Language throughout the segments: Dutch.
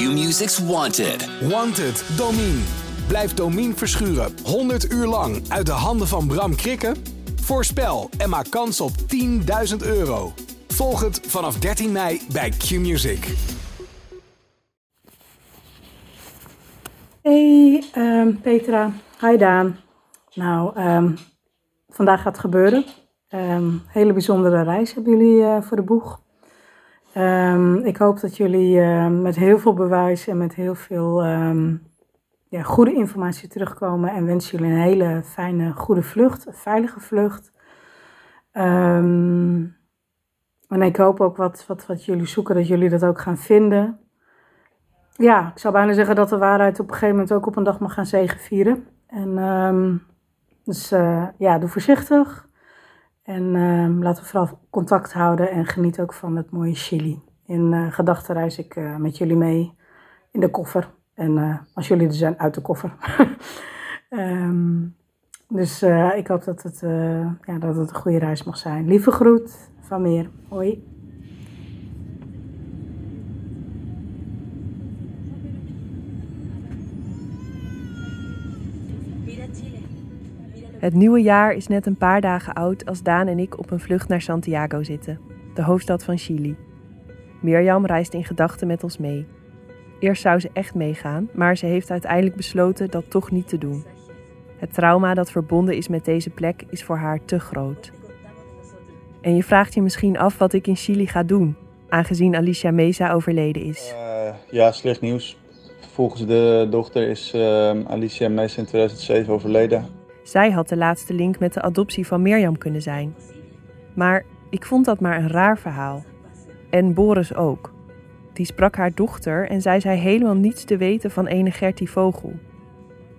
Q-Music's Wanted. Wanted, Domine. Blijf Domine verschuren 100 uur lang uit de handen van Bram Krikken? Voorspel en maak kans op 10.000 euro. Volg het vanaf 13 mei bij Q-Music. Hey ehm, Petra, hi Daan. Nou, ehm, vandaag gaat het gebeuren. Ehm, hele bijzondere reis hebben jullie eh, voor de boeg. Ehm, ik hoop dat jullie ehm, met heel veel bewijs en met heel veel ehm, ja, goede informatie terugkomen. En wens jullie een hele fijne, goede vlucht, een veilige vlucht. En ik hoop ook wat, wat, wat jullie zoeken, dat jullie dat ook gaan vinden. Ja, ik zou bijna zeggen dat de waarheid op een gegeven moment ook op een dag mag gaan zegenvieren. En dus eh, ja, doe voorzichtig. En ehm, laten we vooral contact houden en geniet ook van het mooie Chili. In eh gedachten reis ik eh, met jullie mee in de koffer. En eh, als jullie er zijn, uit de koffer. Ehm, dus ik hoop dat het, ja, dat het een goede reis mag zijn. Lieve groet van meer. Hoi. Het nieuwe jaar is net een paar dagen oud als Daan en ik op een vlucht naar Santiago zitten, de hoofdstad van Chili. Mirjam reist in gedachten met ons mee. Eerst zou ze echt meegaan, maar ze heeft uiteindelijk besloten dat toch niet te doen. Het trauma dat verbonden is met deze plek is voor haar te groot. En je vraagt je misschien af wat ik in Chili ga doen, aangezien Alicia Mesa overleden is. Uh, ja, slecht nieuws. Volgens de dochter is uh, Alicia Mesa in 2007 overleden. Zij had de laatste link met de adoptie van Mirjam kunnen zijn. Maar ik vond dat maar een raar verhaal. En Boris ook. Die sprak haar dochter en zij zei helemaal niets te weten van ene Gertie Vogel.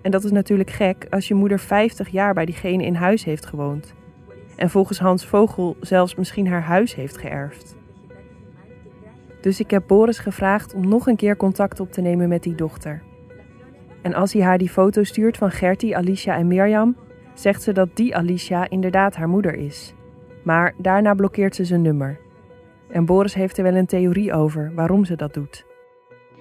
En dat is natuurlijk gek als je moeder 50 jaar bij diegene in huis heeft gewoond. En volgens Hans Vogel zelfs misschien haar huis heeft geërfd. Dus ik heb Boris gevraagd om nog een keer contact op te nemen met die dochter. En als hij haar die foto stuurt van Gertie, Alicia en Mirjam, zegt ze dat die Alicia inderdaad haar moeder is. Maar daarna blokkeert ze zijn nummer. En Boris heeft er wel een theorie over waarom ze dat doet.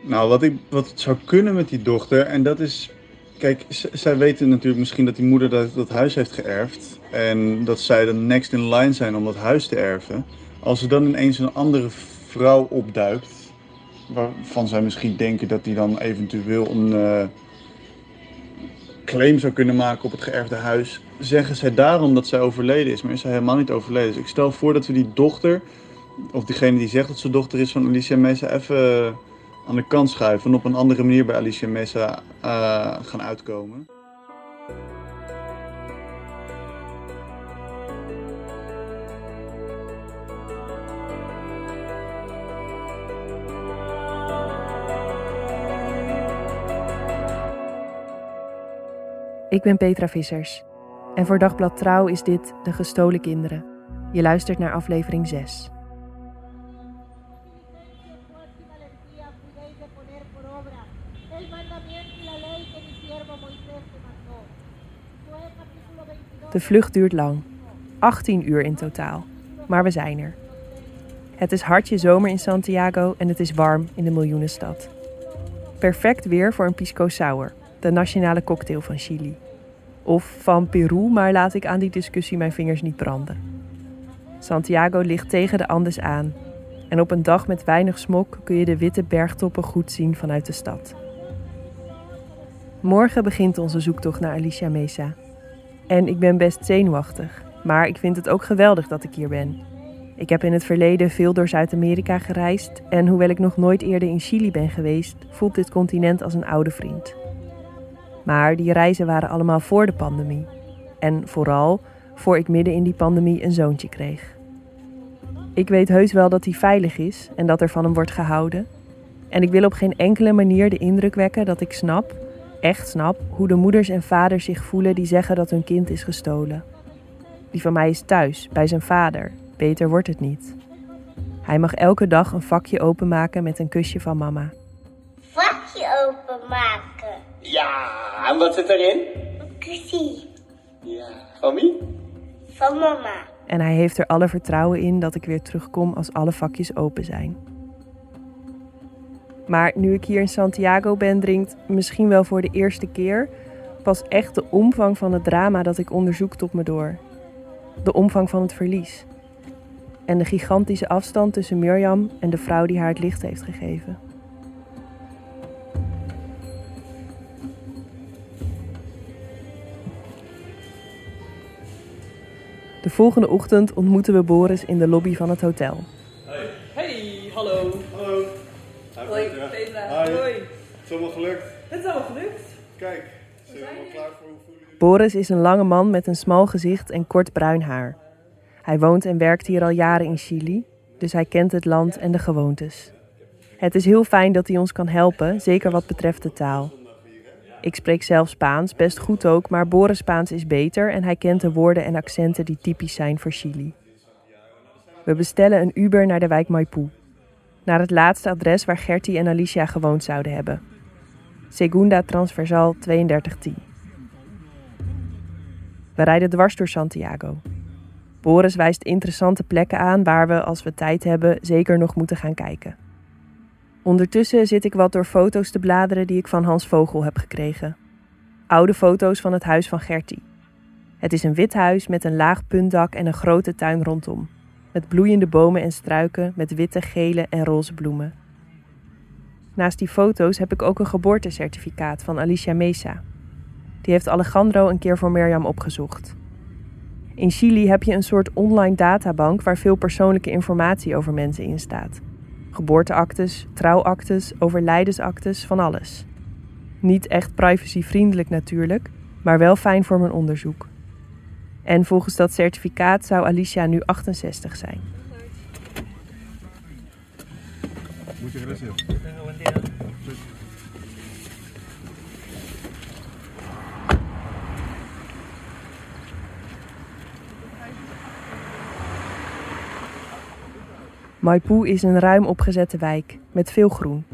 Nou, wat, ik, wat zou kunnen met die dochter, en dat is. Kijk, zij weten natuurlijk misschien dat die moeder dat, dat huis heeft geërfd. En dat zij de next in line zijn om dat huis te erven. Als er dan ineens een andere vrouw opduikt, waarvan zij misschien denken dat die dan eventueel een eh, claim zou kunnen maken op het geërfde huis, zeggen zij daarom dat zij overleden is, maar is zij helemaal niet overleden. Dus ik stel voor dat we die dochter, of diegene die zegt dat ze dochter is van Alicia Mesa, even eh, aan de kant schuiven en op een andere manier bij Alicia Mesa eh, gaan uitkomen. Ik ben Petra Vissers. En voor Dagblad Trouw is dit De Gestolen Kinderen. Je luistert naar aflevering 6. De vlucht duurt lang. 18 uur in totaal. Maar we zijn er. Het is hartje zomer in Santiago en het is warm in de miljoenenstad. Perfect weer voor een pisco sour, de nationale cocktail van Chili. Of van Peru, maar laat ik aan die discussie mijn vingers niet branden. Santiago ligt tegen de Andes aan. En op een dag met weinig smok kun je de witte bergtoppen goed zien vanuit de stad. Morgen begint onze zoektocht naar Alicia Mesa. En ik ben best zenuwachtig, maar ik vind het ook geweldig dat ik hier ben. Ik heb in het verleden veel door Zuid-Amerika gereisd en hoewel ik nog nooit eerder in Chili ben geweest, voelt dit continent als een oude vriend. Maar die reizen waren allemaal voor de pandemie. En vooral voor ik midden in die pandemie een zoontje kreeg. Ik weet heus wel dat hij veilig is en dat er van hem wordt gehouden. En ik wil op geen enkele manier de indruk wekken dat ik snap, echt snap, hoe de moeders en vaders zich voelen die zeggen dat hun kind is gestolen. Die van mij is thuis, bij zijn vader. Beter wordt het niet. Hij mag elke dag een vakje openmaken met een kusje van mama. Vakje openmaken. Ja, en wat zit erin? Een kusje Ja, van wie? van mama. En hij heeft er alle vertrouwen in dat ik weer terugkom als alle vakjes open zijn. Maar nu ik hier in Santiago ben, dringt misschien wel voor de eerste keer pas echt de omvang van het drama dat ik onderzoek tot me door. De omvang van het verlies. En de gigantische afstand tussen Mirjam en de vrouw die haar het licht heeft gegeven. De volgende ochtend ontmoeten we Boris in de lobby van het hotel. Hey, hallo. Hallo. Hoi, Petra. Hi. Hoi. Het is allemaal gelukt. Het is allemaal gelukt. Kijk, zijn we helemaal klaar voor hoe voelen jullie? Boris is een lange man met een smal gezicht en kort bruin haar. Hij woont en werkt hier al jaren in Chili, dus hij kent het land en de gewoontes. Het is heel fijn dat hij ons kan helpen, zeker wat betreft de taal. Ik spreek zelf Spaans, best goed ook, maar Boris Spaans is beter en hij kent de woorden en accenten die typisch zijn voor Chili. We bestellen een Uber naar de wijk Maipú, naar het laatste adres waar Gertie en Alicia gewoond zouden hebben. Segunda Transversal 3210. We rijden dwars door Santiago. Boris wijst interessante plekken aan waar we, als we tijd hebben, zeker nog moeten gaan kijken. Ondertussen zit ik wat door foto's te bladeren die ik van Hans Vogel heb gekregen. Oude foto's van het huis van Gertie. Het is een wit huis met een laag puntdak en een grote tuin rondom. Met bloeiende bomen en struiken met witte, gele en roze bloemen. Naast die foto's heb ik ook een geboortecertificaat van Alicia Mesa. Die heeft Alejandro een keer voor Mirjam opgezocht. In Chili heb je een soort online databank waar veel persoonlijke informatie over mensen in staat. Geboorteactes, trouwactes, overlijdensactes, van alles. Niet echt privacyvriendelijk natuurlijk, maar wel fijn voor mijn onderzoek. En volgens dat certificaat zou Alicia nu 68 zijn. Muchas gracias. Maipú is een ruim opgezette wijk met veel groen.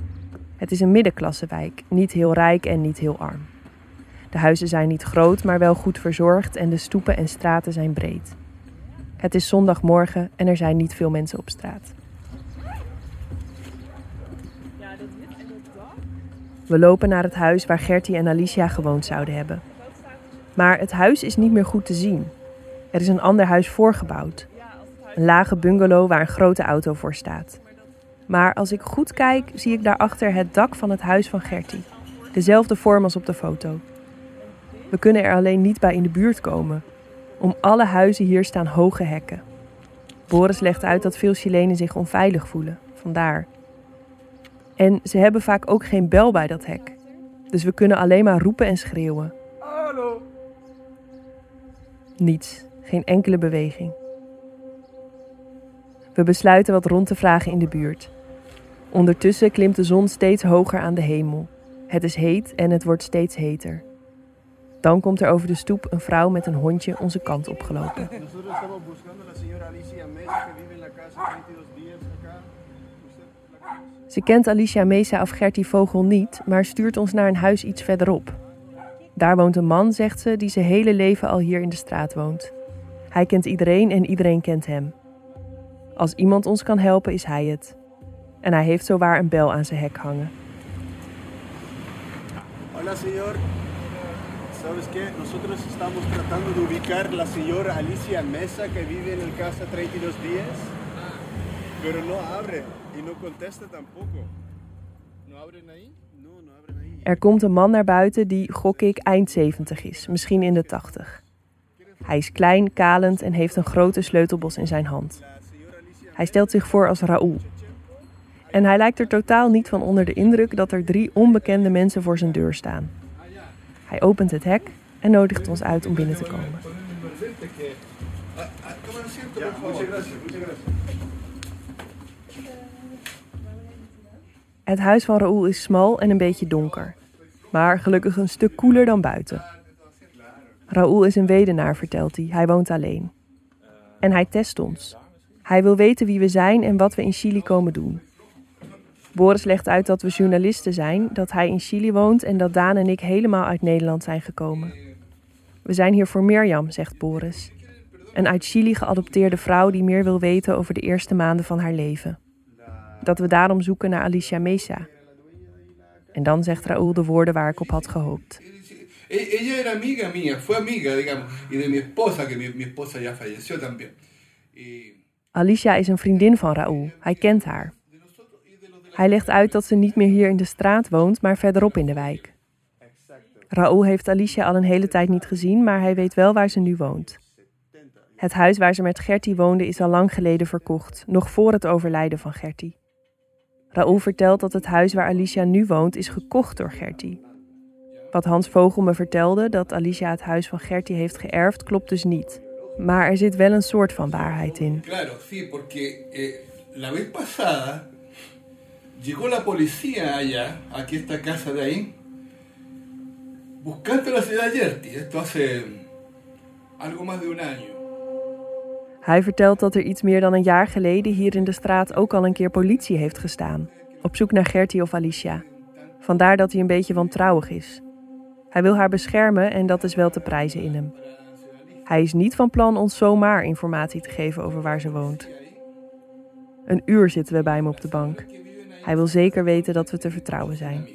Het is een middenklassewijk, niet heel rijk en niet heel arm. De huizen zijn niet groot, maar wel goed verzorgd en de stoepen en straten zijn breed. Het is zondagmorgen en er zijn niet veel mensen op straat. We lopen naar het huis waar Gertie en Alicia gewoond zouden hebben. Maar het huis is niet meer goed te zien. Er is een ander huis voorgebouwd. Een lage bungalow waar een grote auto voor staat. Maar als ik goed kijk, zie ik daarachter het dak van het huis van Gertie. Dezelfde vorm als op de foto. We kunnen er alleen niet bij in de buurt komen. Om alle huizen hier staan hoge hekken. Boris legt uit dat veel Chilenen zich onveilig voelen. Vandaar. En ze hebben vaak ook geen bel bij dat hek. Dus we kunnen alleen maar roepen en schreeuwen. Hallo. Niets. Geen enkele beweging. We besluiten wat rond te vragen in de buurt. Ondertussen klimt de zon steeds hoger aan de hemel. Het is heet en het wordt steeds heter. Dan komt er over de stoep een vrouw met een hondje onze kant opgelopen. Nosotros estamos buscando a la señora Alicia Mesa que vive en la casa 22 días acá. ¿Usted la conoce? Ze kent Alicia Mesa of Gertie Vogel niet, maar stuurt ons naar een huis iets verderop. Daar woont een man, zegt ze, die zijn hele leven al hier in de straat woont. Hij kent iedereen en iedereen kent hem. Als iemand ons kan helpen, is hij het. En hij heeft zowaar een bel aan zijn hek hangen. Hola señor. ¿Sabes qué? Nosotros estamos tratando de ubicar la señora Alicia Mesa que vive en el casa 32 días. Pero no abre y no contesta tampoco. ¿No abren ahí? No, no abren ahí. Er komt een man naar buiten die, gok ik, eind 70 is, misschien in de 80. Hij is klein, kalend en heeft een grote sleutelbos in zijn hand. Hij stelt zich voor als Raoul. En hij lijkt er totaal niet van onder de indruk dat er drie onbekende mensen voor zijn deur staan. Hij opent het hek en nodigt ons uit om binnen te komen. Het huis van Raoul is smal en een beetje donker. Maar gelukkig een stuk koeler dan buiten. Raoul is een wedenaar, vertelt hij. Hij woont alleen. En hij test ons. Hij wil weten wie we zijn en wat we in Chili komen doen. Boris legt uit dat we journalisten zijn, dat hij in Chili woont en dat Daan en ik helemaal uit Nederland zijn gekomen. We zijn hier voor Mirjam, zegt Boris. Een uit Chili geadopteerde vrouw die meer wil weten over de eerste maanden van haar leven. Dat we daarom zoeken naar Alicia Mesa. En dan zegt Raúl de woorden waar ik op had gehoopt. Ella era amiga mía, fue amiga, digamos, y de mi esposa, que mi esposa ya falleció también. Alicia is een vriendin van Raúl. Hij kent haar. Hij legt uit dat ze niet meer hier in de straat woont, maar verderop in de wijk. Raúl heeft Alicia al een hele tijd niet gezien, maar hij weet wel waar ze nu woont. Het huis waar ze met Gertie woonde is al lang geleden verkocht, nog voor het overlijden van Gertie. Raoul vertelt dat het huis waar Alicia nu woont is gekocht door Gertie. Wat Hans Vogel me vertelde, dat Alicia het huis van Gertie heeft geërfd, klopt dus niet. Maar er zit wel een soort van waarheid in. Claro, sí, porque eh, la vez pasada llegó la policía allá, aquí esta casa de ahí, buscando la ciudad Gertie. Esto hace algo más de un año. Hij vertelt dat er iets meer dan een jaar geleden hier in de straat ook al een keer politie heeft gestaan. Op zoek naar Gertie of Alicia. Vandaar dat hij een beetje wantrouwig is. Hij wil haar beschermen en dat is wel te prijzen in hem. Hij is niet van plan ons zomaar informatie te geven over waar ze woont. Een uur zitten we bij hem op de bank. Hij wil zeker weten dat we te vertrouwen zijn.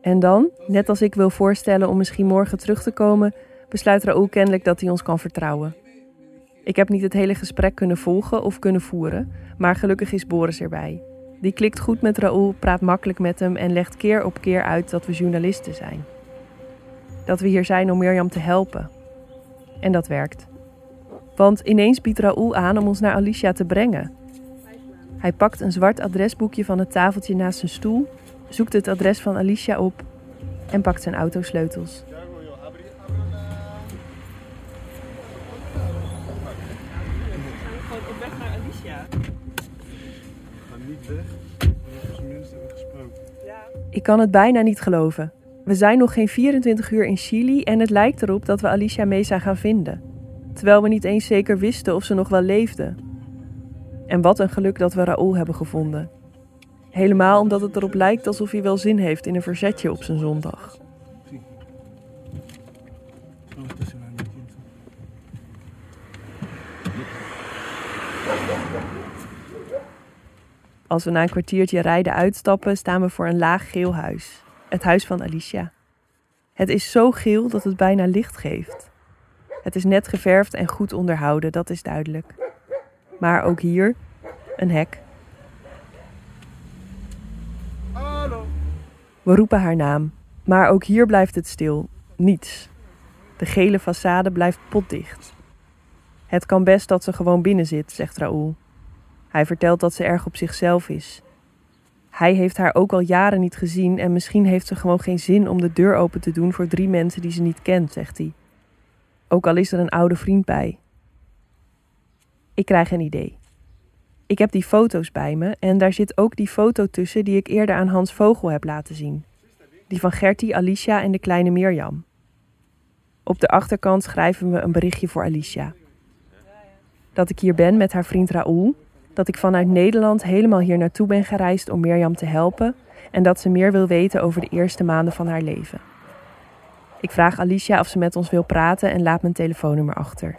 En dan, net als ik wil voorstellen om misschien morgen terug te komen, besluit Raoul kennelijk dat hij ons kan vertrouwen. Ik heb niet het hele gesprek kunnen volgen of kunnen voeren, maar gelukkig is Boris erbij. Die klikt goed met Raoul, praat makkelijk met hem en legt keer op keer uit dat we journalisten zijn. Dat we hier zijn om Mirjam te helpen. En dat werkt. Want ineens biedt Raoul aan om ons naar Alicia te brengen. Hij pakt een zwart adresboekje van het tafeltje naast zijn stoel, zoekt het adres van Alicia op en pakt zijn autosleutels. Ik kan het bijna niet geloven. We zijn nog geen 24 uur in Chili en het lijkt erop dat we Alicia Mesa gaan vinden. Terwijl we niet eens zeker wisten of ze nog wel leefde. En wat een geluk dat we Raoul hebben gevonden. Helemaal omdat het erop lijkt alsof hij wel zin heeft in een verzetje op zijn zondag. Als we na een kwartiertje rijden uitstappen, staan we voor een laag geel huis. Het huis van Alicia. Het is zo geel dat het bijna licht geeft. Het is net geverfd en goed onderhouden, dat is duidelijk. Maar ook hier een hek. We roepen haar naam, maar ook hier blijft het stil. Niets. De gele façade blijft potdicht. Het kan best dat ze gewoon binnen zit, zegt Raoul. Hij vertelt dat ze erg op zichzelf is. Hij heeft haar ook al jaren niet gezien en misschien heeft ze gewoon geen zin om de deur open te doen voor drie mensen die ze niet kent, zegt hij. Ook al is er een oude vriend bij. Ik krijg een idee. Ik heb die foto's bij me en daar zit ook die foto tussen die ik eerder aan Hans Vogel heb laten zien. Die van Gertie, Alicia en de kleine Mirjam. Op de achterkant schrijven we een berichtje voor Alicia. Dat ik hier ben met haar vriend Raoul dat ik vanuit Nederland helemaal hier naartoe ben gereisd om Mirjam te helpen en dat ze meer wil weten over de eerste maanden van haar leven. Ik vraag Alicia of ze met ons wil praten en laat mijn telefoonnummer achter.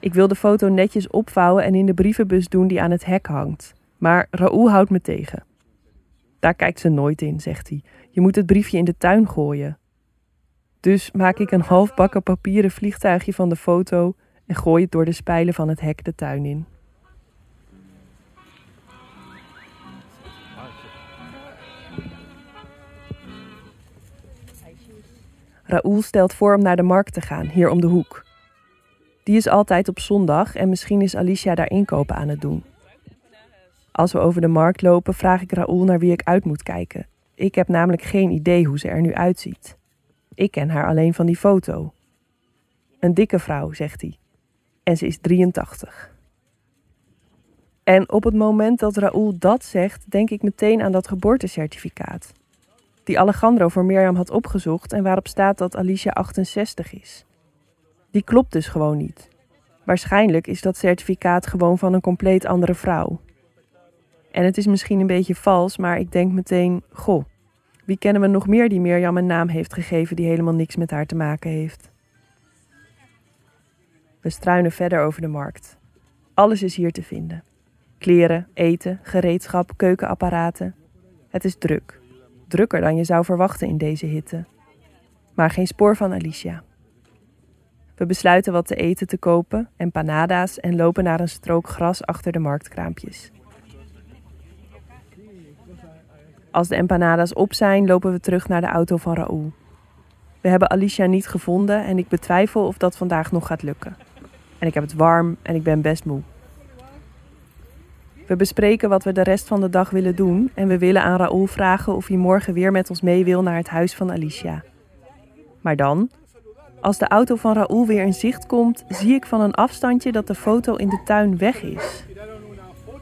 Ik wil de foto netjes opvouwen en in de brievenbus doen die aan het hek hangt. Maar Raoul houdt me tegen. Daar kijkt ze nooit in, zegt hij. Je moet het briefje in de tuin gooien. Dus maak ik een halfbakken papieren vliegtuigje van de foto en gooi het door de spijlen van het hek de tuin in. Raoul stelt voor om naar de markt te gaan, hier om de hoek. Die is altijd op zondag en misschien is Alicia daar inkopen aan het doen. Als we over de markt lopen, vraag ik Raoul naar wie ik uit moet kijken. Ik heb namelijk geen idee hoe ze er nu uitziet. Ik ken haar alleen van die foto. Een dikke vrouw, zegt hij. En ze is 83. En op het moment dat Raoul dat zegt, denk ik meteen aan dat geboortecertificaat die Alejandro voor Mirjam had opgezocht en waarop staat dat Alicia 68 is. Die klopt dus gewoon niet. Waarschijnlijk is dat certificaat gewoon van een compleet andere vrouw. En het is misschien een beetje vals, maar ik denk meteen: goh, wie kennen we nog meer die Mirjam een naam heeft gegeven die helemaal niks met haar te maken heeft? We struinen verder over de markt. Alles is hier te vinden Kleren, eten, gereedschap, keukenapparaten. Het is druk. Drukker dan je zou verwachten in deze hitte. Maar geen spoor van Alicia. We besluiten wat te eten te kopen, empanadas en lopen naar een strook gras achter de marktkraampjes. Als de empanadas op zijn, lopen we terug naar de auto van Raoul. We hebben Alicia niet gevonden en ik betwijfel of dat vandaag nog gaat lukken. En ik heb het warm en ik ben best moe. We bespreken wat we de rest van de dag willen doen en we willen aan Raoul vragen of hij morgen weer met ons mee wil naar het huis van Alicia. Maar dan, als de auto van Raoul weer in zicht komt, zie ik van een afstandje dat de foto in de tuin weg is.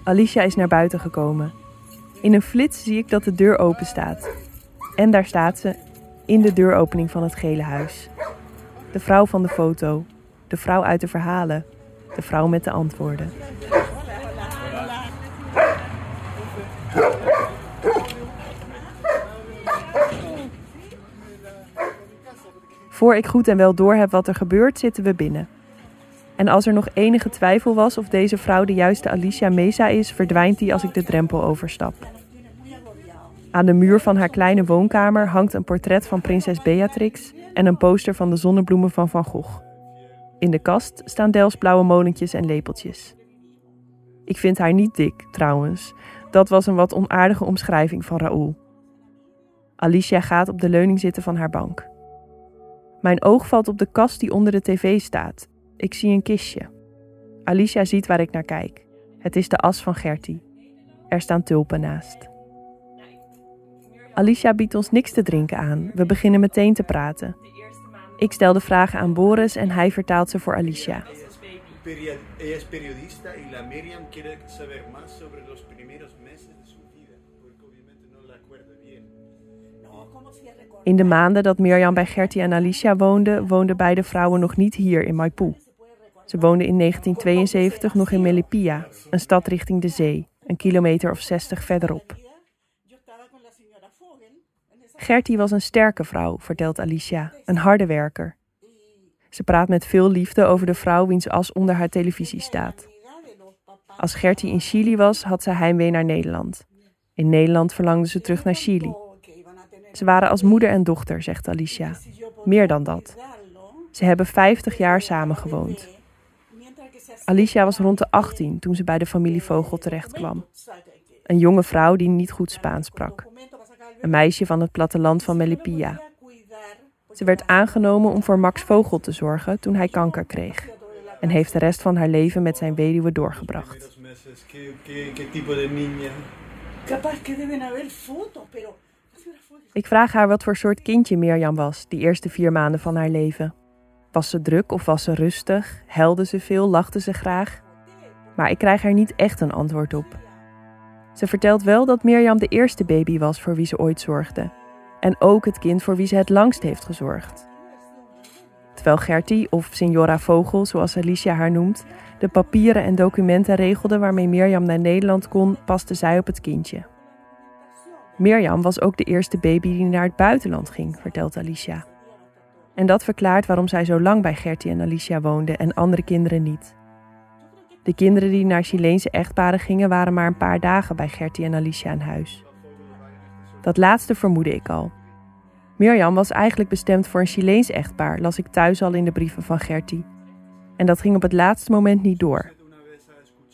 Alicia is naar buiten gekomen. In een flits zie ik dat de deur open staat. En daar staat ze, in de deuropening van het gele huis. De vrouw van de foto, de vrouw uit de verhalen, de vrouw met de antwoorden. Voor ik goed en wel door heb wat er gebeurt, zitten we binnen. En als er nog enige twijfel was of deze vrouw de juiste Alicia Mesa is, verdwijnt die als ik de drempel overstap. Aan de muur van haar kleine woonkamer hangt een portret van prinses Beatrix en een poster van de zonnebloemen van Van Gogh. In de kast staan Dels blauwe molentjes en lepeltjes. Ik vind haar niet dik, trouwens. Dat was een wat onaardige omschrijving van Raoul. Alicia gaat op de leuning zitten van haar bank. Mijn oog valt op de kast die onder de tv staat. Ik zie een kistje. Alicia ziet waar ik naar kijk. Het is de as van Gertie. Er staan tulpen naast. Alicia biedt ons niks te drinken aan. We beginnen meteen te praten. Ik stel de vragen aan Boris en hij vertaalt ze voor Alicia. Ella es periodista y la Miriam quiere saber más sobre los primeros meses de su vida, porque obviamente no la acuerda bien. In de maanden dat Mirjam bij Gertie en Alicia woonden, woonden beide vrouwen nog niet hier in Maipu. Ze woonden in 1972 nog in Melipilla, een stad richting de zee, een kilometer of 60 verderop. Gertie was een sterke vrouw, vertelt Alicia, een harde werker. Ze praat met veel liefde over de vrouw wiens as onder haar televisie staat. Als Gertie in Chili was, had ze heimwee naar Nederland. In Nederland verlangde ze terug naar Chili. Ze waren als moeder en dochter, zegt Alicia. Meer dan dat. Ze hebben 50 jaar samengewoond. Alicia was rond de 18 toen ze bij de familie Vogel terechtkwam. Een jonge vrouw die niet goed Spaans sprak. Een meisje van het platteland van Melipilla. Ze werd aangenomen om voor Max Vogel te zorgen toen hij kanker kreeg. En heeft de rest van haar leven met zijn weduwe doorgebracht. Ik vraag haar wat voor soort kindje Mirjam was, die eerste vier maanden van haar leven. Was ze druk of was ze rustig? Helde ze veel? Lachte ze graag? Maar ik krijg er niet echt een antwoord op. Ze vertelt wel dat Mirjam de eerste baby was voor wie ze ooit zorgde. En ook het kind voor wie ze het langst heeft gezorgd. Terwijl Gertie, of Signora Vogel, zoals Alicia haar noemt, de papieren en documenten regelde waarmee Mirjam naar Nederland kon, paste zij op het kindje. Mirjam was ook de eerste baby die naar het buitenland ging, vertelt Alicia. En dat verklaart waarom zij zo lang bij Gertie en Alicia woonde en andere kinderen niet. De kinderen die naar Chileense echtparen gingen waren maar een paar dagen bij Gertie en Alicia in huis. Dat laatste vermoedde ik al. Mirjam was eigenlijk bestemd voor een Chileens echtpaar, las ik thuis al in de brieven van Gertie. En dat ging op het laatste moment niet door.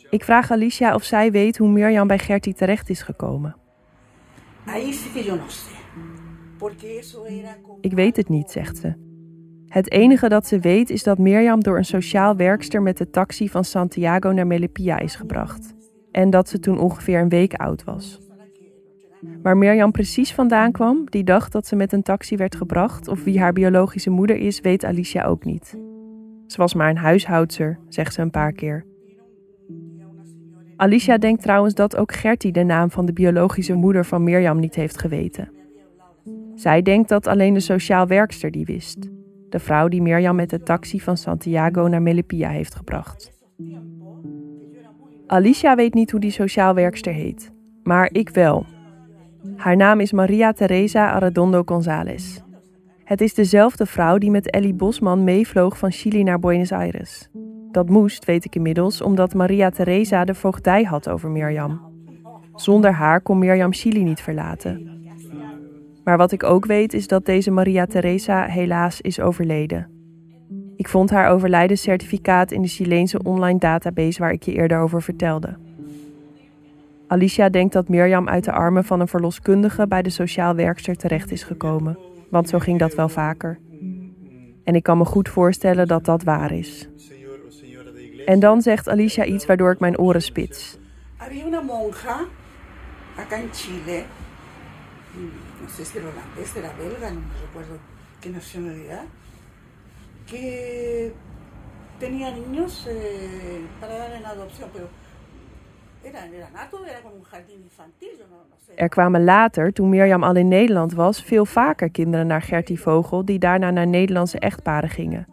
Ik vraag Alicia of zij weet hoe Mirjam bij Gertie terecht is gekomen. Ik weet het niet, zegt ze. Het enige dat ze weet is dat Mirjam door een sociaal werkster met de taxi van Santiago naar Melipilla is gebracht. En dat ze toen ongeveer een week oud was. Waar Mirjam precies vandaan kwam, die dag dat ze met een taxi werd gebracht, of wie haar biologische moeder is, weet Alicia ook niet. Ze was maar een huishoudster, zegt ze een paar keer. Alicia denkt trouwens dat ook Gertie de naam van de biologische moeder van Mirjam niet heeft geweten. Zij denkt dat alleen de sociaal werkster die wist. De vrouw die Mirjam met de taxi van Santiago naar Melipilla heeft gebracht. Alicia weet niet hoe die sociaal werkster heet, maar ik wel. Haar naam is Maria Teresa Arredondo González. Het is dezelfde vrouw die met Ellie Bosman meevloog van Chili naar Buenos Aires. Dat moest, weet ik inmiddels, omdat Maria Theresa de voogdij had over Mirjam. Zonder haar kon Mirjam Chili niet verlaten. Maar wat ik ook weet is dat deze Maria Theresa helaas is overleden. Ik vond haar overlijdenscertificaat in de Chileense online database waar ik je eerder over vertelde. Alicia denkt dat Mirjam uit de armen van een verloskundige bij de sociaal werkster terecht is gekomen, want zo ging dat wel vaker. En ik kan me goed voorstellen dat dat waar is. En dan zegt Alicia iets waardoor ik mijn oren spits. Había una monja acá en Chile, no sé si era holandés, belga, no recuerdo qué nacionalidad, que tenía niños eh, para dar en adopción, pero Er kwamen later, toen Mirjam al in Nederland was, veel vaker kinderen naar Gertie Vogel die daarna naar Nederlandse echtparen gingen.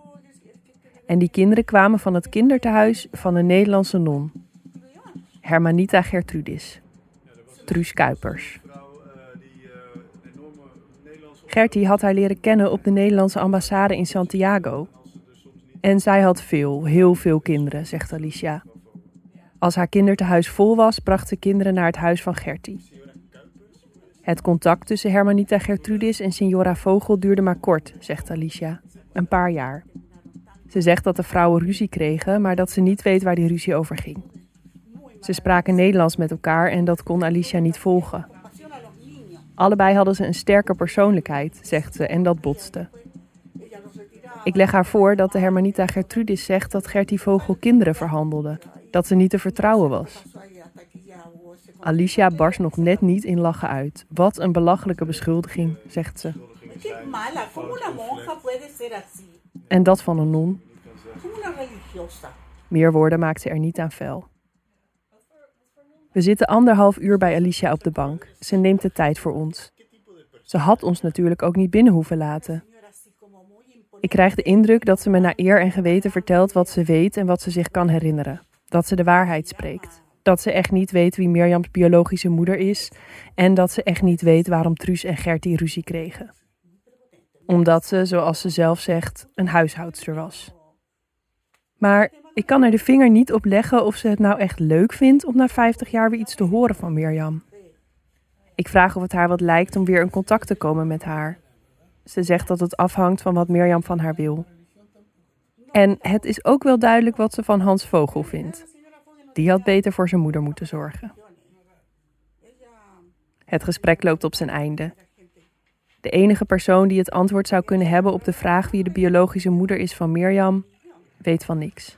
En die kinderen kwamen van het kindertehuis van een Nederlandse non. Hermanita Gertrudis. Truus Kuipers. Gertie had haar leren kennen op de Nederlandse ambassade in Santiago. En zij had veel, heel veel kinderen, zegt Alicia. Als haar kindertehuis vol was, bracht ze kinderen naar het huis van Gertie. Het contact tussen Hermanita Gertrudis en Signora Vogel duurde maar kort, zegt Alicia. Een paar jaar. Ze zegt dat de vrouwen ruzie kregen, maar dat ze niet weet waar die ruzie over ging. Ze spraken Nederlands met elkaar en dat kon Alicia niet volgen. Allebei hadden ze een sterke persoonlijkheid, zegt ze, en dat botste. Ik leg haar voor dat de Hermanita Gertrudis zegt dat Gertie Vogel kinderen verhandelde, dat ze niet te vertrouwen was. Alicia barst nog net niet in lachen uit. Wat een belachelijke beschuldiging, zegt ze. En dat van een non. Meer woorden maakt ze er niet aan vuil. We zitten anderhalf uur bij Alicia op de bank. Ze neemt de tijd voor ons. Ze had ons natuurlijk ook niet binnen hoeven laten. Ik krijg de indruk dat ze me naar eer en geweten vertelt wat ze weet en wat ze zich kan herinneren. Dat ze de waarheid spreekt. Dat ze echt niet weet wie Mirjams biologische moeder is. En dat ze echt niet weet waarom Truus en Gertie ruzie kregen. Omdat ze, zoals ze zelf zegt, een huishoudster was. Maar ik kan er de vinger niet op leggen of ze het nou echt leuk vindt om na 50 jaar weer iets te horen van Mirjam. Ik vraag of het haar wat lijkt om weer in contact te komen met haar. Ze zegt dat het afhangt van wat Mirjam van haar wil. En het is ook wel duidelijk wat ze van Hans Vogel vindt. Die had beter voor zijn moeder moeten zorgen. Het gesprek loopt op zijn einde. De enige persoon die het antwoord zou kunnen hebben op de vraag wie de biologische moeder is van Mirjam, weet van niks.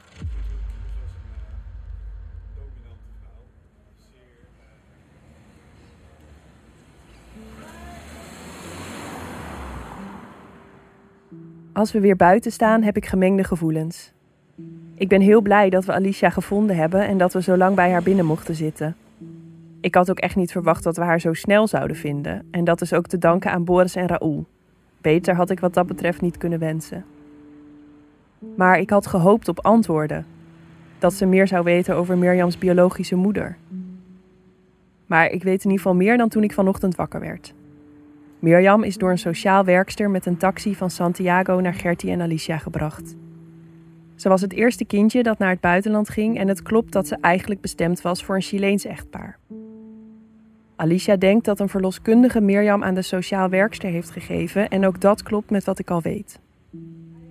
Als we weer buiten staan, heb ik gemengde gevoelens. Ik ben heel blij dat we Alicia gevonden hebben en dat we zo lang bij haar binnen mochten zitten. Ik had ook echt niet verwacht dat we haar zo snel zouden vinden. En dat is ook te danken aan Boris en Raoul. Beter had ik wat dat betreft niet kunnen wensen. Maar ik had gehoopt op antwoorden. Dat ze meer zou weten over Mirjams biologische moeder. Maar ik weet in ieder geval meer dan toen ik vanochtend wakker werd. Mirjam is door een sociaal werkster met een taxi van Santiago naar Gertie en Alicia gebracht. Ze was het eerste kindje dat naar het buitenland ging en het klopt dat ze eigenlijk bestemd was voor een Chileens echtpaar. Alicia denkt dat een verloskundige Mirjam aan de sociaal werkster heeft gegeven en ook dat klopt met wat ik al weet.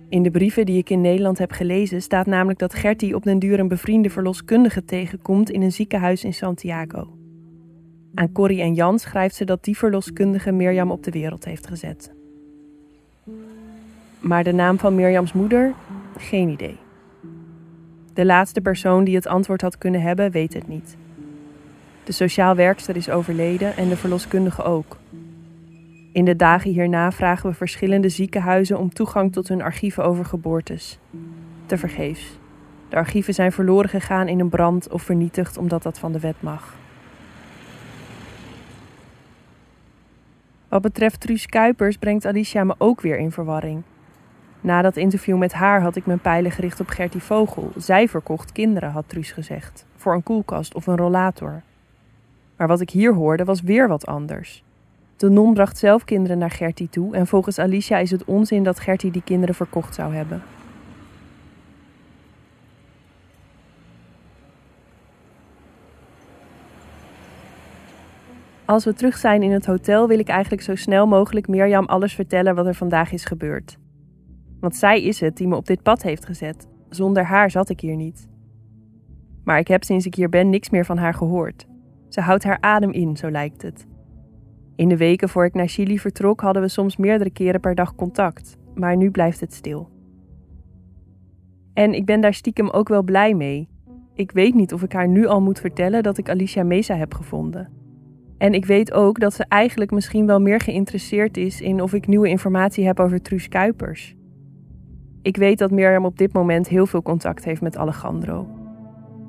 In de brieven die ik in Nederland heb gelezen staat namelijk dat Gertie op den duur een bevriende verloskundige tegenkomt in een ziekenhuis in Santiago. Aan Corrie en Jan schrijft ze dat die verloskundige Mirjam op de wereld heeft gezet. Maar de naam van Mirjams moeder? Geen idee. De laatste persoon die het antwoord had kunnen hebben, weet het niet. De sociaal werkster is overleden en de verloskundige ook. In de dagen hierna vragen we verschillende ziekenhuizen om toegang tot hun archieven over geboortes. Tevergeefs. De archieven zijn verloren gegaan in een brand of vernietigd omdat dat van de wet mag. Wat betreft Truus Kuipers brengt Alicia me ook weer in verwarring. Na dat interview met haar had ik mijn pijlen gericht op Gertie Vogel. Zij verkocht kinderen, had Truus gezegd, voor een koelkast of een rollator. Maar wat ik hier hoorde was weer wat anders. De non bracht zelf kinderen naar Gertie toe en volgens Alicia is het onzin dat Gertie die kinderen verkocht zou hebben. Als we terug zijn in het hotel wil ik eigenlijk zo snel mogelijk Mirjam alles vertellen wat er vandaag is gebeurd. Want zij is het die me op dit pad heeft gezet. Zonder haar zat ik hier niet. Maar ik heb sinds ik hier ben niks meer van haar gehoord. Ze houdt haar adem in, zo lijkt het. In de weken voor ik naar Chili vertrok hadden we soms meerdere keren per dag contact, maar nu blijft het stil. En ik ben daar stiekem ook wel blij mee. Ik weet niet of ik haar nu al moet vertellen dat ik Alicia Mesa heb gevonden. En ik weet ook dat ze eigenlijk misschien wel meer geïnteresseerd is in of ik nieuwe informatie heb over Truus Kuipers. Ik weet dat Mirjam op dit moment heel veel contact heeft met Alejandro.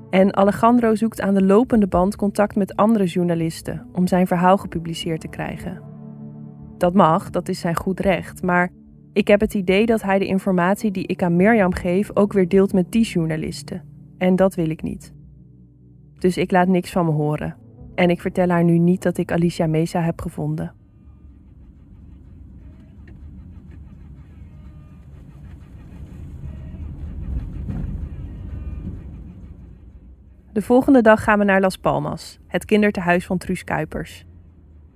En Alejandro zoekt aan de lopende band contact met andere journalisten om zijn verhaal gepubliceerd te krijgen. Dat mag, dat is zijn goed recht, maar ik heb het idee dat hij de informatie die ik aan Mirjam geef ook weer deelt met die journalisten. En dat wil ik niet. Dus ik laat niks van me horen. En ik vertel haar nu niet dat ik Alicia Mesa heb gevonden. De volgende dag gaan we naar Las Palmas, het kindertehuis van Truus Kuipers.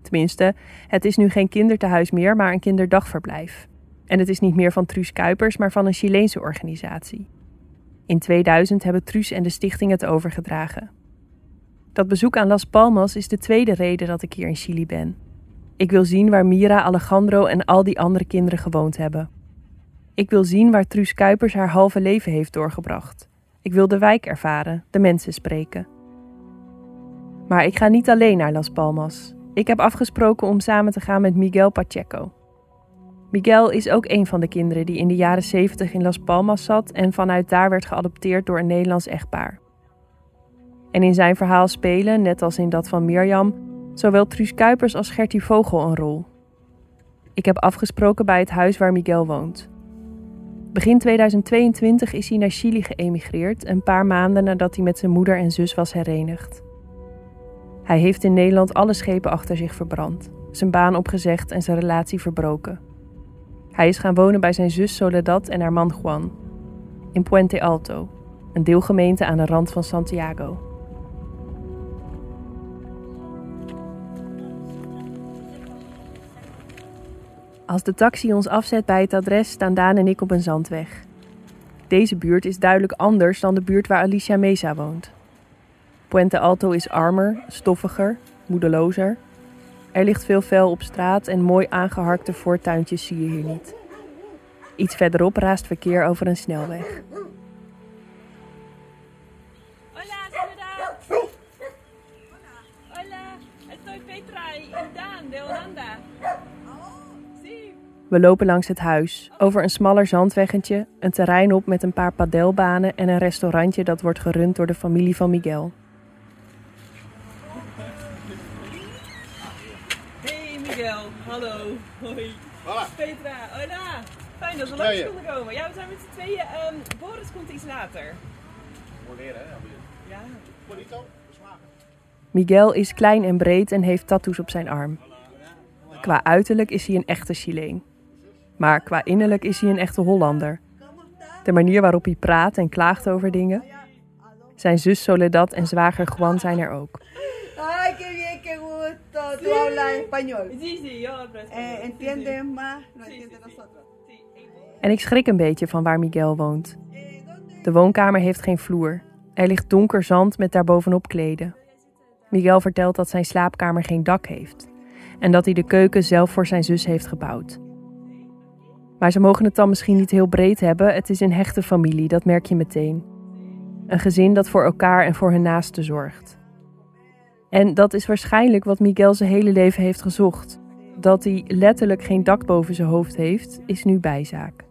Tenminste, het is nu geen kindertehuis meer, maar een kinderdagverblijf. En het is niet meer van Truus Kuipers, maar van een Chileense organisatie. In 2000 hebben Truus en de stichting het overgedragen. Dat bezoek aan Las Palmas is de tweede reden dat ik hier in Chili ben. Ik wil zien waar Mira, Alejandro en al die andere kinderen gewoond hebben. Ik wil zien waar Truus Kuipers haar halve leven heeft doorgebracht. Ik wil de wijk ervaren, de mensen spreken. Maar ik ga niet alleen naar Las Palmas. Ik heb afgesproken om samen te gaan met Miguel Pacheco. Miguel is ook een van de kinderen die in de jaren 70 in Las Palmas zat en vanuit daar werd geadopteerd door een Nederlands echtpaar. En in zijn verhaal spelen, net als in dat van Mirjam, zowel Truus Kuipers als Gertie Vogel een rol. Ik heb afgesproken bij het huis waar Miguel woont. Begin 2022 is hij naar Chili geëmigreerd, een paar maanden nadat hij met zijn moeder en zus was herenigd. Hij heeft in Nederland alle schepen achter zich verbrand, zijn baan opgezegd en zijn relatie verbroken. Hij is gaan wonen bij zijn zus Soledad en haar man Juan, in Puente Alto, een deelgemeente aan de rand van Santiago. Als de taxi ons afzet bij het adres, staan Daan en ik op een zandweg. Deze buurt is duidelijk anders dan de buurt waar Alicia Mesa woont. Puente Alto is armer, stoffiger, moedelozer. Er ligt veel vuil op straat en mooi aangeharkte voortuintjes zie je hier niet. Iets verderop raast verkeer over een snelweg. We lopen langs het huis, over een smaller zandweggetje, een terrein op met een paar padelbanen en een restaurantje dat wordt gerund door de familie van Miguel. Hey Miguel, hallo. Hoi. Hola. Petra, hola. Fijn dat we langs konden komen. Ja, we zijn met z'n tweeën. ehm, Boris komt iets later. Wanneer, hè? Ja. Bonito, beslagen. Miguel is klein en breed en heeft tattoos op zijn arm. Qua uiterlijk is hij een echte Chileen. Maar qua innerlijk is hij een echte Hollander. De manier waarop hij praat en klaagt over dingen. Zijn zus Soledad en zwager Juan zijn er ook. Eh. En ik schrik een beetje van waar Miguel woont. De woonkamer heeft geen vloer. Er ligt donker zand met daarbovenop kleden. Miguel vertelt dat zijn slaapkamer geen dak heeft. En dat hij de keuken zelf voor zijn zus heeft gebouwd. Maar ze mogen het dan misschien niet heel breed hebben. Het is een hechte familie, dat merk je meteen. Een gezin dat voor elkaar en voor hun naasten zorgt. En dat is waarschijnlijk wat Miguel zijn hele leven heeft gezocht. Dat hij letterlijk geen dak boven zijn hoofd heeft, is nu bijzaak.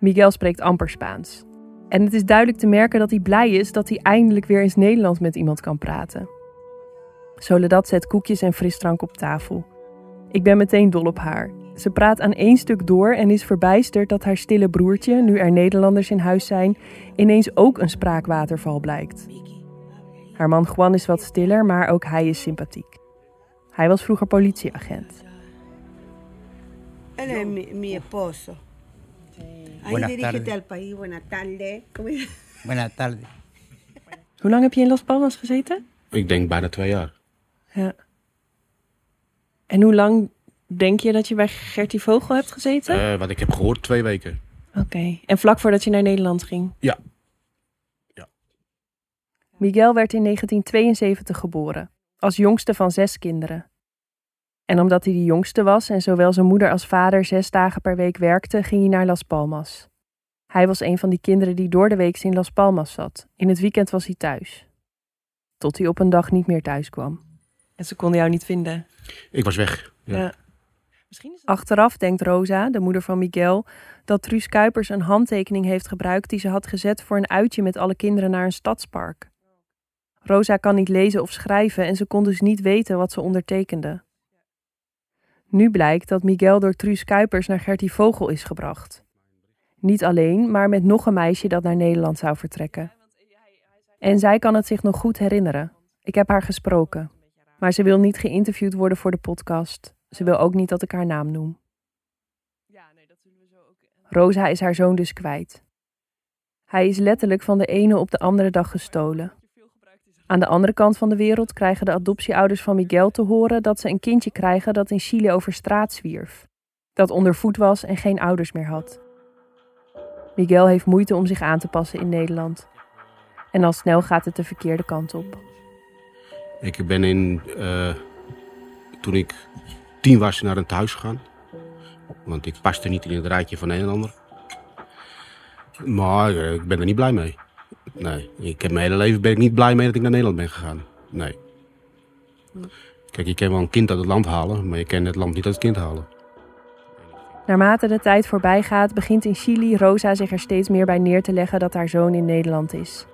Miguel spreekt amper Spaans. En het is duidelijk te merken dat hij blij is dat hij eindelijk weer eens Nederlands met iemand kan praten. Soledad zet koekjes en frisdrank op tafel. Ik ben meteen dol op haar. Ze praat aan één stuk door en is verbijsterd dat haar stille broertje, nu er Nederlanders in huis zijn, ineens ook een spraakwaterval blijkt. Haar man Juan is wat stiller, maar ook hij is sympathiek. Hij was vroeger politieagent. Él es mi, esposo. Ahí Buenas dirígete tardes. al país. Buenas tardes. Buenas tardes. Hoe lang heb je in Las Palmas gezeten? Ik denk bijna twee jaar. Ja. En hoe lang denk je dat je bij Gertie Vogel hebt gezeten? Eh, wat ik heb gehoord, twee weken. Oké. En vlak voordat je naar Nederland ging? Ja. Miguel werd in 1972 geboren, als jongste van zes kinderen. En omdat hij de jongste was en zowel zijn moeder als vader zes dagen per week werkte, ging hij naar Las Palmas. Hij was een van die kinderen die door de week in Las Palmas zat. In het weekend was hij thuis. Tot hij op een dag niet meer thuis kwam. En ze konden jou niet vinden. Ik was weg. Ja. Achteraf denkt Rosa, de moeder van Miguel, dat Truus Kuipers een handtekening heeft gebruikt die ze had gezet voor een uitje met alle kinderen naar een stadspark. Rosa kan niet lezen of schrijven en ze kon dus niet weten wat ze ondertekende. Nu blijkt dat Miguel door Truus Kuipers naar Gertie Vogel is gebracht. Niet alleen, maar met nog een meisje dat naar Nederland zou vertrekken. En zij kan het zich nog goed herinneren. Ik heb haar gesproken. Maar ze wil niet geïnterviewd worden voor de podcast. Ze wil ook niet dat ik haar naam noem. Rosa is haar zoon dus kwijt. Hij is letterlijk van de ene op de andere dag gestolen. Aan de andere kant van de wereld krijgen de adoptieouders van Miguel te horen dat ze een kindje krijgen dat in Chili over straat zwierf, dat ondervoed was en geen ouders meer had. Miguel heeft moeite om zich aan te passen in Nederland. En al snel gaat het de verkeerde kant op. Ik ben in, eh, toen ik tien was naar een thuis gegaan. Want ik paste niet in het rijtje van een en ander. Maar eh, ik ben er niet blij mee. Nee, ik heb mijn hele leven ben ik niet blij mee dat ik naar Nederland ben gegaan. Nee. Kijk, je kan wel een kind uit het land halen, maar je kan het land niet uit het kind halen. Naarmate de tijd voorbij gaat, begint in Chili Rosa zich er steeds meer bij neer te leggen dat haar zoon in Nederland is.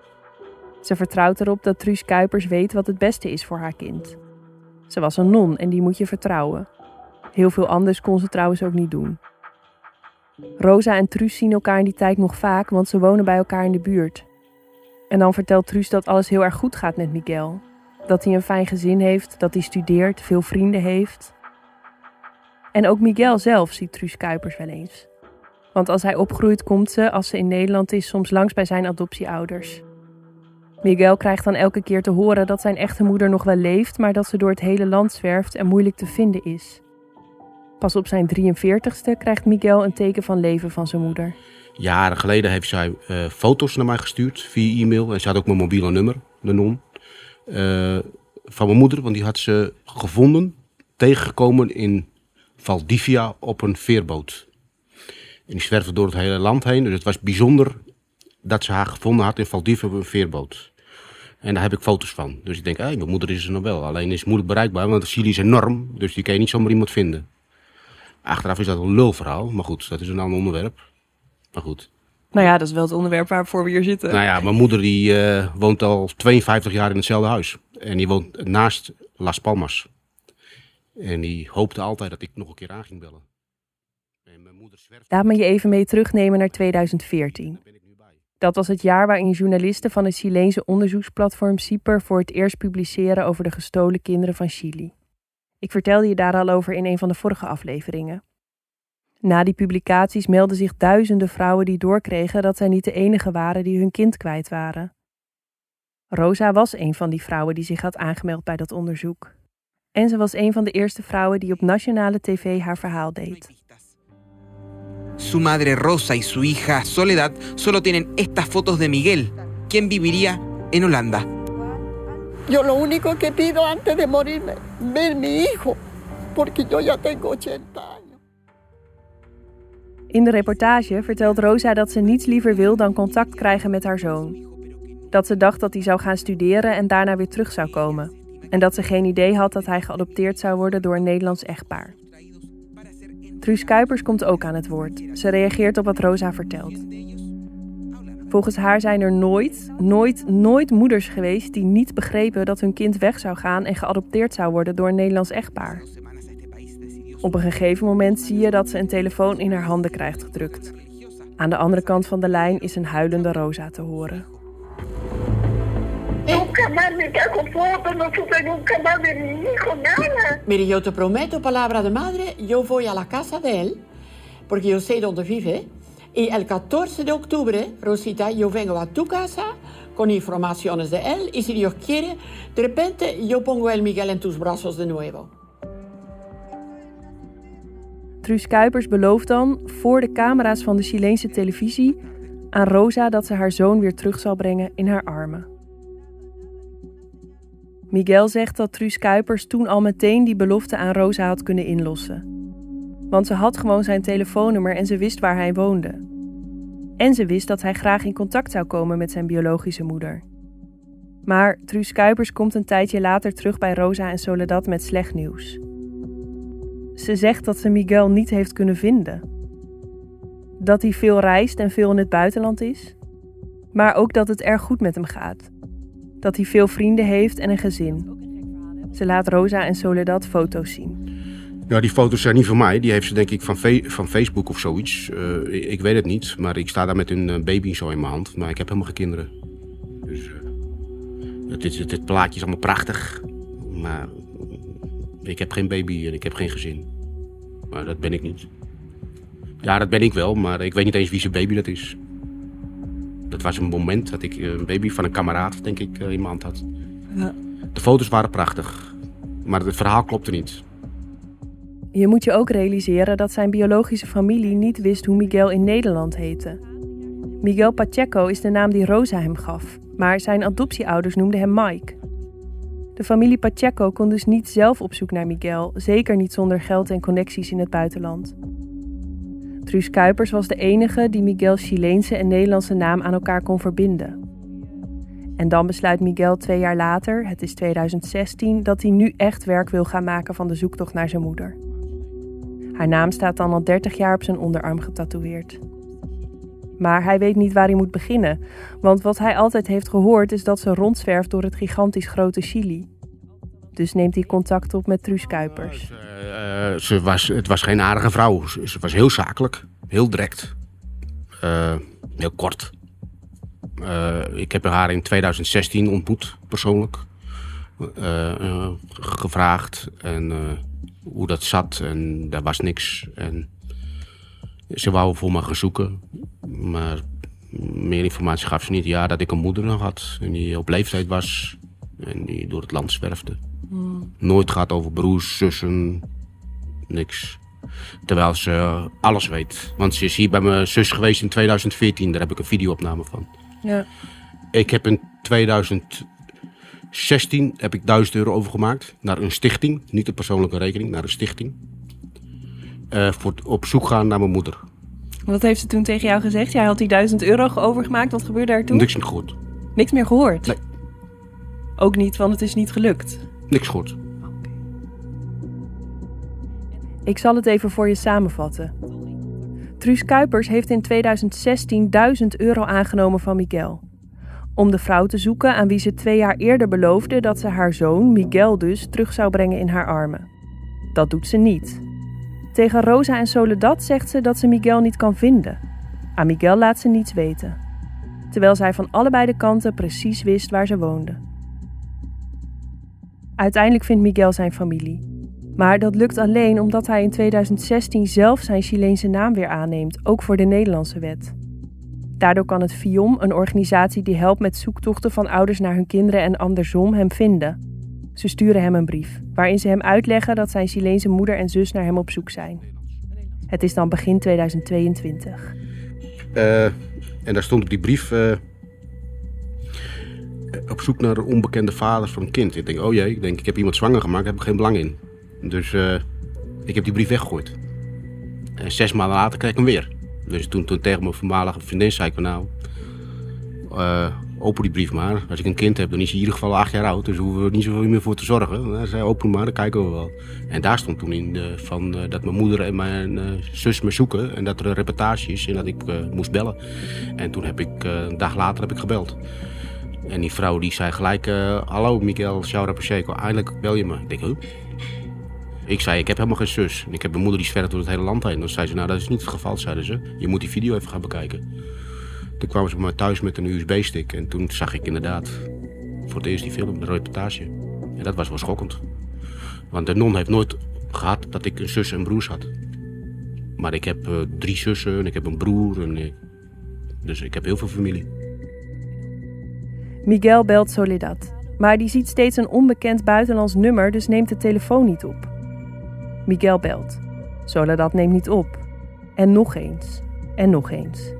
Ze vertrouwt erop dat Truus Kuipers weet wat het beste is voor haar kind. Ze was een non en die moet je vertrouwen. Heel veel anders kon ze trouwens ook niet doen. Rosa en Truus zien elkaar in die tijd nog vaak, want ze wonen bij elkaar in de buurt. En dan vertelt Truus dat alles heel erg goed gaat met Miguel. Dat hij een fijn gezin heeft, dat hij studeert, veel vrienden heeft. En ook Miguel zelf ziet Truus Kuipers wel eens. Want als hij opgroeit, komt ze, als ze in Nederland is, soms langs bij zijn adoptieouders. Miguel krijgt dan elke keer te horen dat zijn echte moeder nog wel leeft, maar dat ze door het hele land zwerft en moeilijk te vinden is. Pas op zijn 43ste krijgt Miguel een teken van leven van zijn moeder. Jaren geleden heeft zij eh, foto's naar mij gestuurd via e-mail. En ze had ook mijn mobiele nummer, de non. eh, van mijn moeder, want die had ze gevonden, tegengekomen in Valdivia op een veerboot. En die zwerfde door het hele land heen. Dus het was bijzonder dat ze haar gevonden had in Valdivia op een veerboot. En daar heb ik foto's van. Dus ik denk, hé, mijn moeder is er nog wel. Alleen is moeilijk bereikbaar, want Chili is enorm. Dus die kan je niet zomaar iemand vinden. Achteraf is dat een lulverhaal. Maar goed, dat is een ander onderwerp. Maar goed. Nou ja, dat is wel het onderwerp waarvoor we hier zitten. Nou ja, mijn moeder die eh, woont al 52 jaar in hetzelfde huis. En die woont naast Las Palmas. En die hoopte altijd dat ik nog een keer aan ging bellen. Laat me je even mee terugnemen naar 2014. Dat was het jaar waarin journalisten van het Chileense onderzoeksplatform CIPER voor het eerst publiceren over de gestolen kinderen van Chili. Ik vertelde je daar al over in een van de vorige afleveringen. Na die publicaties meldden zich duizenden vrouwen die doorkregen dat zij niet de enige waren die hun kind kwijt waren. Rosa was een van die vrouwen die zich had aangemeld bij dat onderzoek. En ze was een van de eerste vrouwen die op nationale tv haar verhaal deed. Su madre Rosa y su hija Soledad solo tienen estas fotos de Miguel, quien viviría en Holanda. Yo lo único que pido antes de morirme, ver mi hijo, porque yo ya tengo 80 años. In de reportage vertelt Rosa dat ze niets liever wil dan contact krijgen met haar zoon. Dat ze dacht dat hij zou gaan studeren en daarna weer terug zou komen. En dat ze geen idee had dat hij geadopteerd zou worden door een Nederlands echtpaar. Truus Kuipers komt ook aan het woord. Ze reageert op wat Rosa vertelt. Volgens haar zijn er nooit, nooit, nooit moeders geweest die niet begrepen dat hun kind weg zou gaan en geadopteerd zou worden door een Nederlands echtpaar. Op een gegeven moment zie je dat ze een telefoon in haar handen krijgt gedrukt. Aan de andere kant van de lijn is een huilende Rosa te horen. Mire, yo te prometo, palabra de madre, yo voy a la casa de él, porque yo sé dónde vive. Y el 14 de octubre, Rosita, yo vengo a tu casa con informaciones de él. Y si Dios quiere, de repente yo pongo el Miguel en tus brazos de nuevo. Truus Kuipers belooft dan, voor de camera's van de Chileense televisie, aan Rosa dat ze haar zoon weer terug zal brengen in haar armen. Miguel zegt dat Truus Kuipers toen al meteen die belofte aan Rosa had kunnen inlossen. Want ze had gewoon zijn telefoonnummer en ze wist waar hij woonde. En ze wist dat hij graag in contact zou komen met zijn biologische moeder. Maar Truus Kuipers komt een tijdje later terug bij Rosa en Soledad met slecht nieuws. Ze zegt dat ze Miguel niet heeft kunnen vinden. Dat hij veel reist en veel in het buitenland is. Maar ook dat het erg goed met hem gaat. Dat hij veel vrienden heeft en een gezin. Ze laat Rosa en Soledad foto's zien. Ja, die foto's zijn niet van mij. Die heeft ze denk ik van, van Facebook of zoiets. Uh, ik, weet het niet. Maar ik sta daar met een uh, baby zo in mijn hand. Maar ik heb helemaal geen kinderen. Dus uh, het, het, plaatje is allemaal prachtig. Maar ik heb geen baby en ik heb geen gezin. Maar dat ben ik niet. Ja, dat ben ik wel. Maar ik weet niet eens wie zijn baby dat is. Dat was een moment dat ik een baby van een kameraad, denk ik, in mijn hand had. Ja. De foto's waren prachtig. Maar het verhaal klopte niet. Je moet je ook realiseren dat zijn biologische familie niet wist hoe Miguel in Nederland heette. Miguel Pacheco is de naam die Rosa hem gaf, maar zijn adoptieouders noemden hem Mike. De familie Pacheco kon dus niet zelf op zoek naar Miguel, zeker niet zonder geld en connecties in het buitenland. Truus Kuipers was de enige die Miguel's Chileense en Nederlandse naam aan elkaar kon verbinden. En dan besluit Miguel twee jaar later, het is 2016, dat hij nu echt werk wil gaan maken van de zoektocht naar zijn moeder. Haar naam staat dan al 30 jaar op zijn onderarm getatoeëerd. Maar hij weet niet waar hij moet beginnen, want wat hij altijd heeft gehoord is dat ze rondzwerft door het gigantisch grote Chili. Dus neemt hij contact op met Truus Kuipers. Uh, ze was, het was geen aardige vrouw. Ze, was heel zakelijk, heel direct, uh, heel kort. Ik heb haar in 2016 ontmoet, persoonlijk. gevraagd en hoe dat zat en daar was niks. En ze wou voor me gaan zoeken, maar meer informatie gaf ze niet. Ja, dat ik een moeder nog had en die op leeftijd was en die door het land zwerfde. Hmm. Nooit gaat over broers, zussen, niks. Terwijl ze alles weet. Want ze is hier bij mijn zus geweest in 2014, daar heb ik een videoopname van. Ja. Ik heb in 2000 16 heb ik 1000 euro overgemaakt naar een stichting. Niet een persoonlijke rekening, naar een stichting. Uh, voor op zoek gaan naar mijn moeder. Wat heeft ze toen tegen jou gezegd? Jij had die 1000 euro overgemaakt. Wat gebeurde er toen? Niks meer gehoord. Niks meer gehoord? Nee. Ook niet, want het is niet gelukt? Niks gehoord. Ik zal het even voor je samenvatten. Truus Kuipers heeft in 2016 1000 euro aangenomen van Miguel om de vrouw te zoeken aan wie ze twee jaar eerder beloofde dat ze haar zoon, Miguel dus, terug zou brengen in haar armen. Dat doet ze niet. Tegen Rosa en Soledad zegt ze dat ze Miguel niet kan vinden. Aan Miguel laat ze niets weten. Terwijl zij van allebei de kanten precies wist waar ze woonde. Uiteindelijk vindt Miguel zijn familie. Maar dat lukt alleen omdat hij in 2016 zelf zijn Chileense naam weer aanneemt, ook voor de Nederlandse wet. Daardoor kan het FIOM, een organisatie die helpt met zoektochten van ouders naar hun kinderen en andersom, hem vinden. Ze sturen hem een brief, waarin ze hem uitleggen dat zijn Chileense moeder en zus naar hem op zoek zijn. Het is dan begin 2022. Uh, eh, en daar stond op die brief. Uh, op zoek naar onbekende vaders van een kind. Ik denk, oh jee, ik denk, ik heb iemand zwanger gemaakt, daar heb ik geen belang in. Dus uh, ik heb die brief weggegooid. En zes maanden later kreeg ik hem weer. Dus toen, toen tegen mijn voormalige vriendin zei ik nou, uh, open die brief maar. Als ik een kind heb, dan is hij in ieder geval acht jaar oud. Dus hoeven we er niet zoveel meer voor te zorgen. Hij zei open maar, dan kijken we wel. En daar stond toen in van, uh, dat mijn moeder en mijn uh, zus me zoeken. En dat er een reportage is en dat ik moest bellen. En toen heb ik, een dag later heb ik gebeld. En die vrouw die zei gelijk, hallo Miguel Shaura Pacheco, eindelijk bel je me. Ik denk? Ik zei, ik heb helemaal geen zus. Ik heb een moeder die zwerft door het hele land heen. Dan zei ze, nou dat is niet het geval, zeiden ze. Je moet die video even gaan bekijken. Toen kwamen ze bij mij thuis met een USB-stick. En toen zag ik inderdaad voor het eerst die film, de reportage. En dat was wel schokkend. Want de non heeft nooit gehad dat ik een zus en broers had. Maar ik heb uh, drie zussen en ik heb een broer. En, dus ik heb heel veel familie. Miguel belt Soledad. Maar die ziet steeds een onbekend buitenlands nummer, dus neemt de telefoon niet op. Miguel belt. Soledad neemt niet op. En nog eens. En nog eens.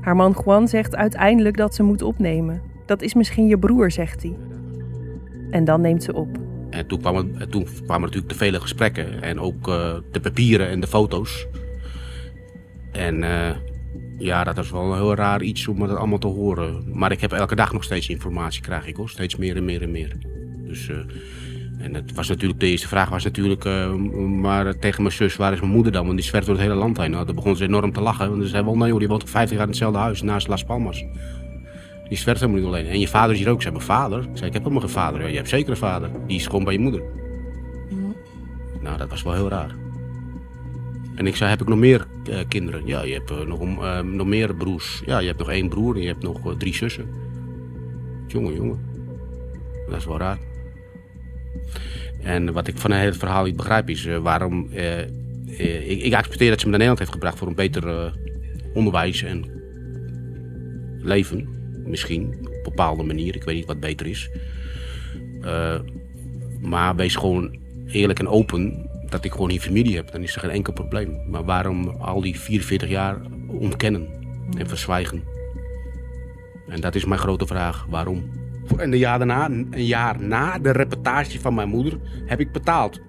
Haar man Juan zegt uiteindelijk dat ze moet opnemen. Dat is misschien je broer, zegt hij. En dan neemt ze op. En toen kwamen, toen natuurlijk de vele gesprekken. En ook uh, de papieren en de foto's. En uh, ja, dat is wel een heel raar iets om dat allemaal te horen. Maar ik heb elke dag nog steeds informatie, krijg ik hoor. Steeds meer en meer en meer. Dus, uh, en het was natuurlijk, de eerste vraag was natuurlijk, uh, maar tegen mijn zus, waar is mijn moeder dan? Want die zwerft door het hele land heen. Nou, dan begon ze enorm te lachen. Want ze zei wel, nee joh, die woont al 50 jaar in hetzelfde huis, naast Las Palmas. Die zwerft helemaal niet alleen. En je vader is hier ook. Zei, mijn vader? Ik zei, ik heb helemaal geen vader. Ja, je hebt zeker een vader. Die is gewoon bij je moeder. Mm. Nou, dat was wel heel raar. En ik zei, heb ik nog meer uh, kinderen? Ja, je hebt uh, nog, uh, nog meer broers. Ja, je hebt nog één broer en je hebt nog drie zussen. Jongen, jongen. Dat is wel raar. En wat ik van het verhaal niet begrijp is waarom... ik, ik, accepteer dat ze me naar Nederland heeft gebracht voor een beter onderwijs en leven. Misschien, op een bepaalde manier. Ik weet niet wat beter is. maar wees gewoon eerlijk en open dat ik gewoon hier familie heb, dan is er geen enkel probleem. Maar waarom al die 44 jaar ontkennen en verzwijgen? En dat is mijn grote vraag. Waarom? En een jaar, daarna, een jaar na de reportage van mijn moeder heb ik betaald.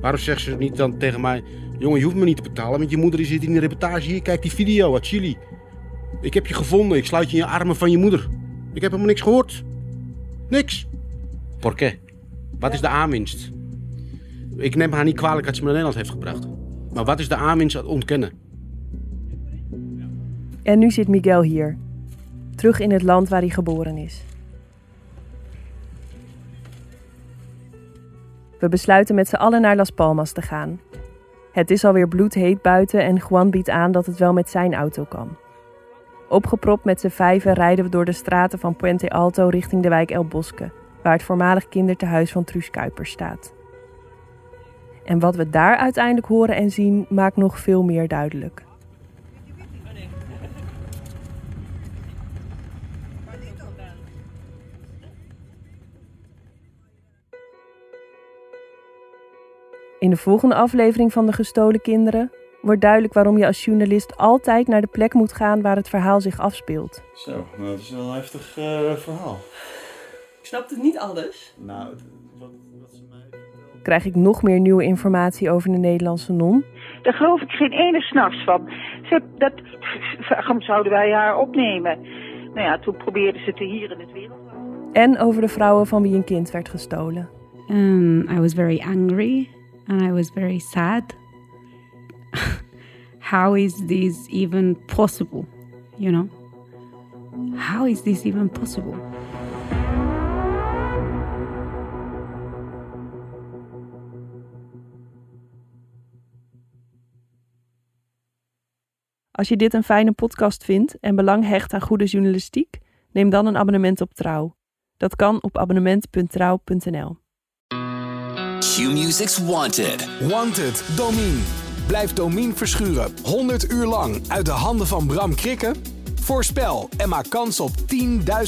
Waarom zegt ze niet dan tegen mij... Jongen, je hoeft me niet te betalen, want je moeder zit in de reportage. Hier, kijk die video uit Chili. Ik heb je gevonden, ik sluit je in je armen van je moeder. Ik heb helemaal niks gehoord. Niks. Por qué? Wat is de aanwinst? Ik neem haar niet kwalijk dat ze me naar Nederland heeft gebracht. Maar wat is de aanwinst aan ontkennen? En nu zit Miguel hier. Terug in het land waar hij geboren is. We besluiten met z'n allen naar Las Palmas te gaan. Het is alweer bloedheet buiten en Juan biedt aan dat het wel met zijn auto kan. Opgepropt met z'n vijven rijden we door de straten van Puente Alto richting de wijk El Bosque, waar het voormalig kindertehuis van Truus Kuipers staat. En wat we daar uiteindelijk horen en zien, maakt nog veel meer duidelijk. In de volgende aflevering van De Gestolen Kinderen wordt duidelijk waarom je als journalist altijd naar de plek moet gaan waar het verhaal zich afspeelt. Zo, nou, dat is wel een heftig uh, verhaal. Ik snap het niet alles. Nou, wat, wat ze mij krijg ik nog meer nieuwe informatie over de Nederlandse non. Daar geloof ik geen ene s'nachts van. Ze, dat, waarom zouden wij haar opnemen? Nou ja, toen probeerden ze te hier in het wereld. En over de vrouwen van wie een kind werd gestolen. Um, I was very angry and I was very sad. How is this even possible? You know? How is this even possible? Als je dit een fijne podcast vindt en belang hecht aan goede journalistiek, neem dan een abonnement op Trouw. Dat kan op abonnement.trouw.nl. Q-Music's Wanted. Wanted, Domine. Blijf Domine verschuren 100 uur lang uit de handen van Bram Krikken? Voorspel en maak kans op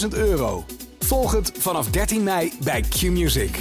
10.000 euro. Volg het vanaf 13 mei bij Q-Music.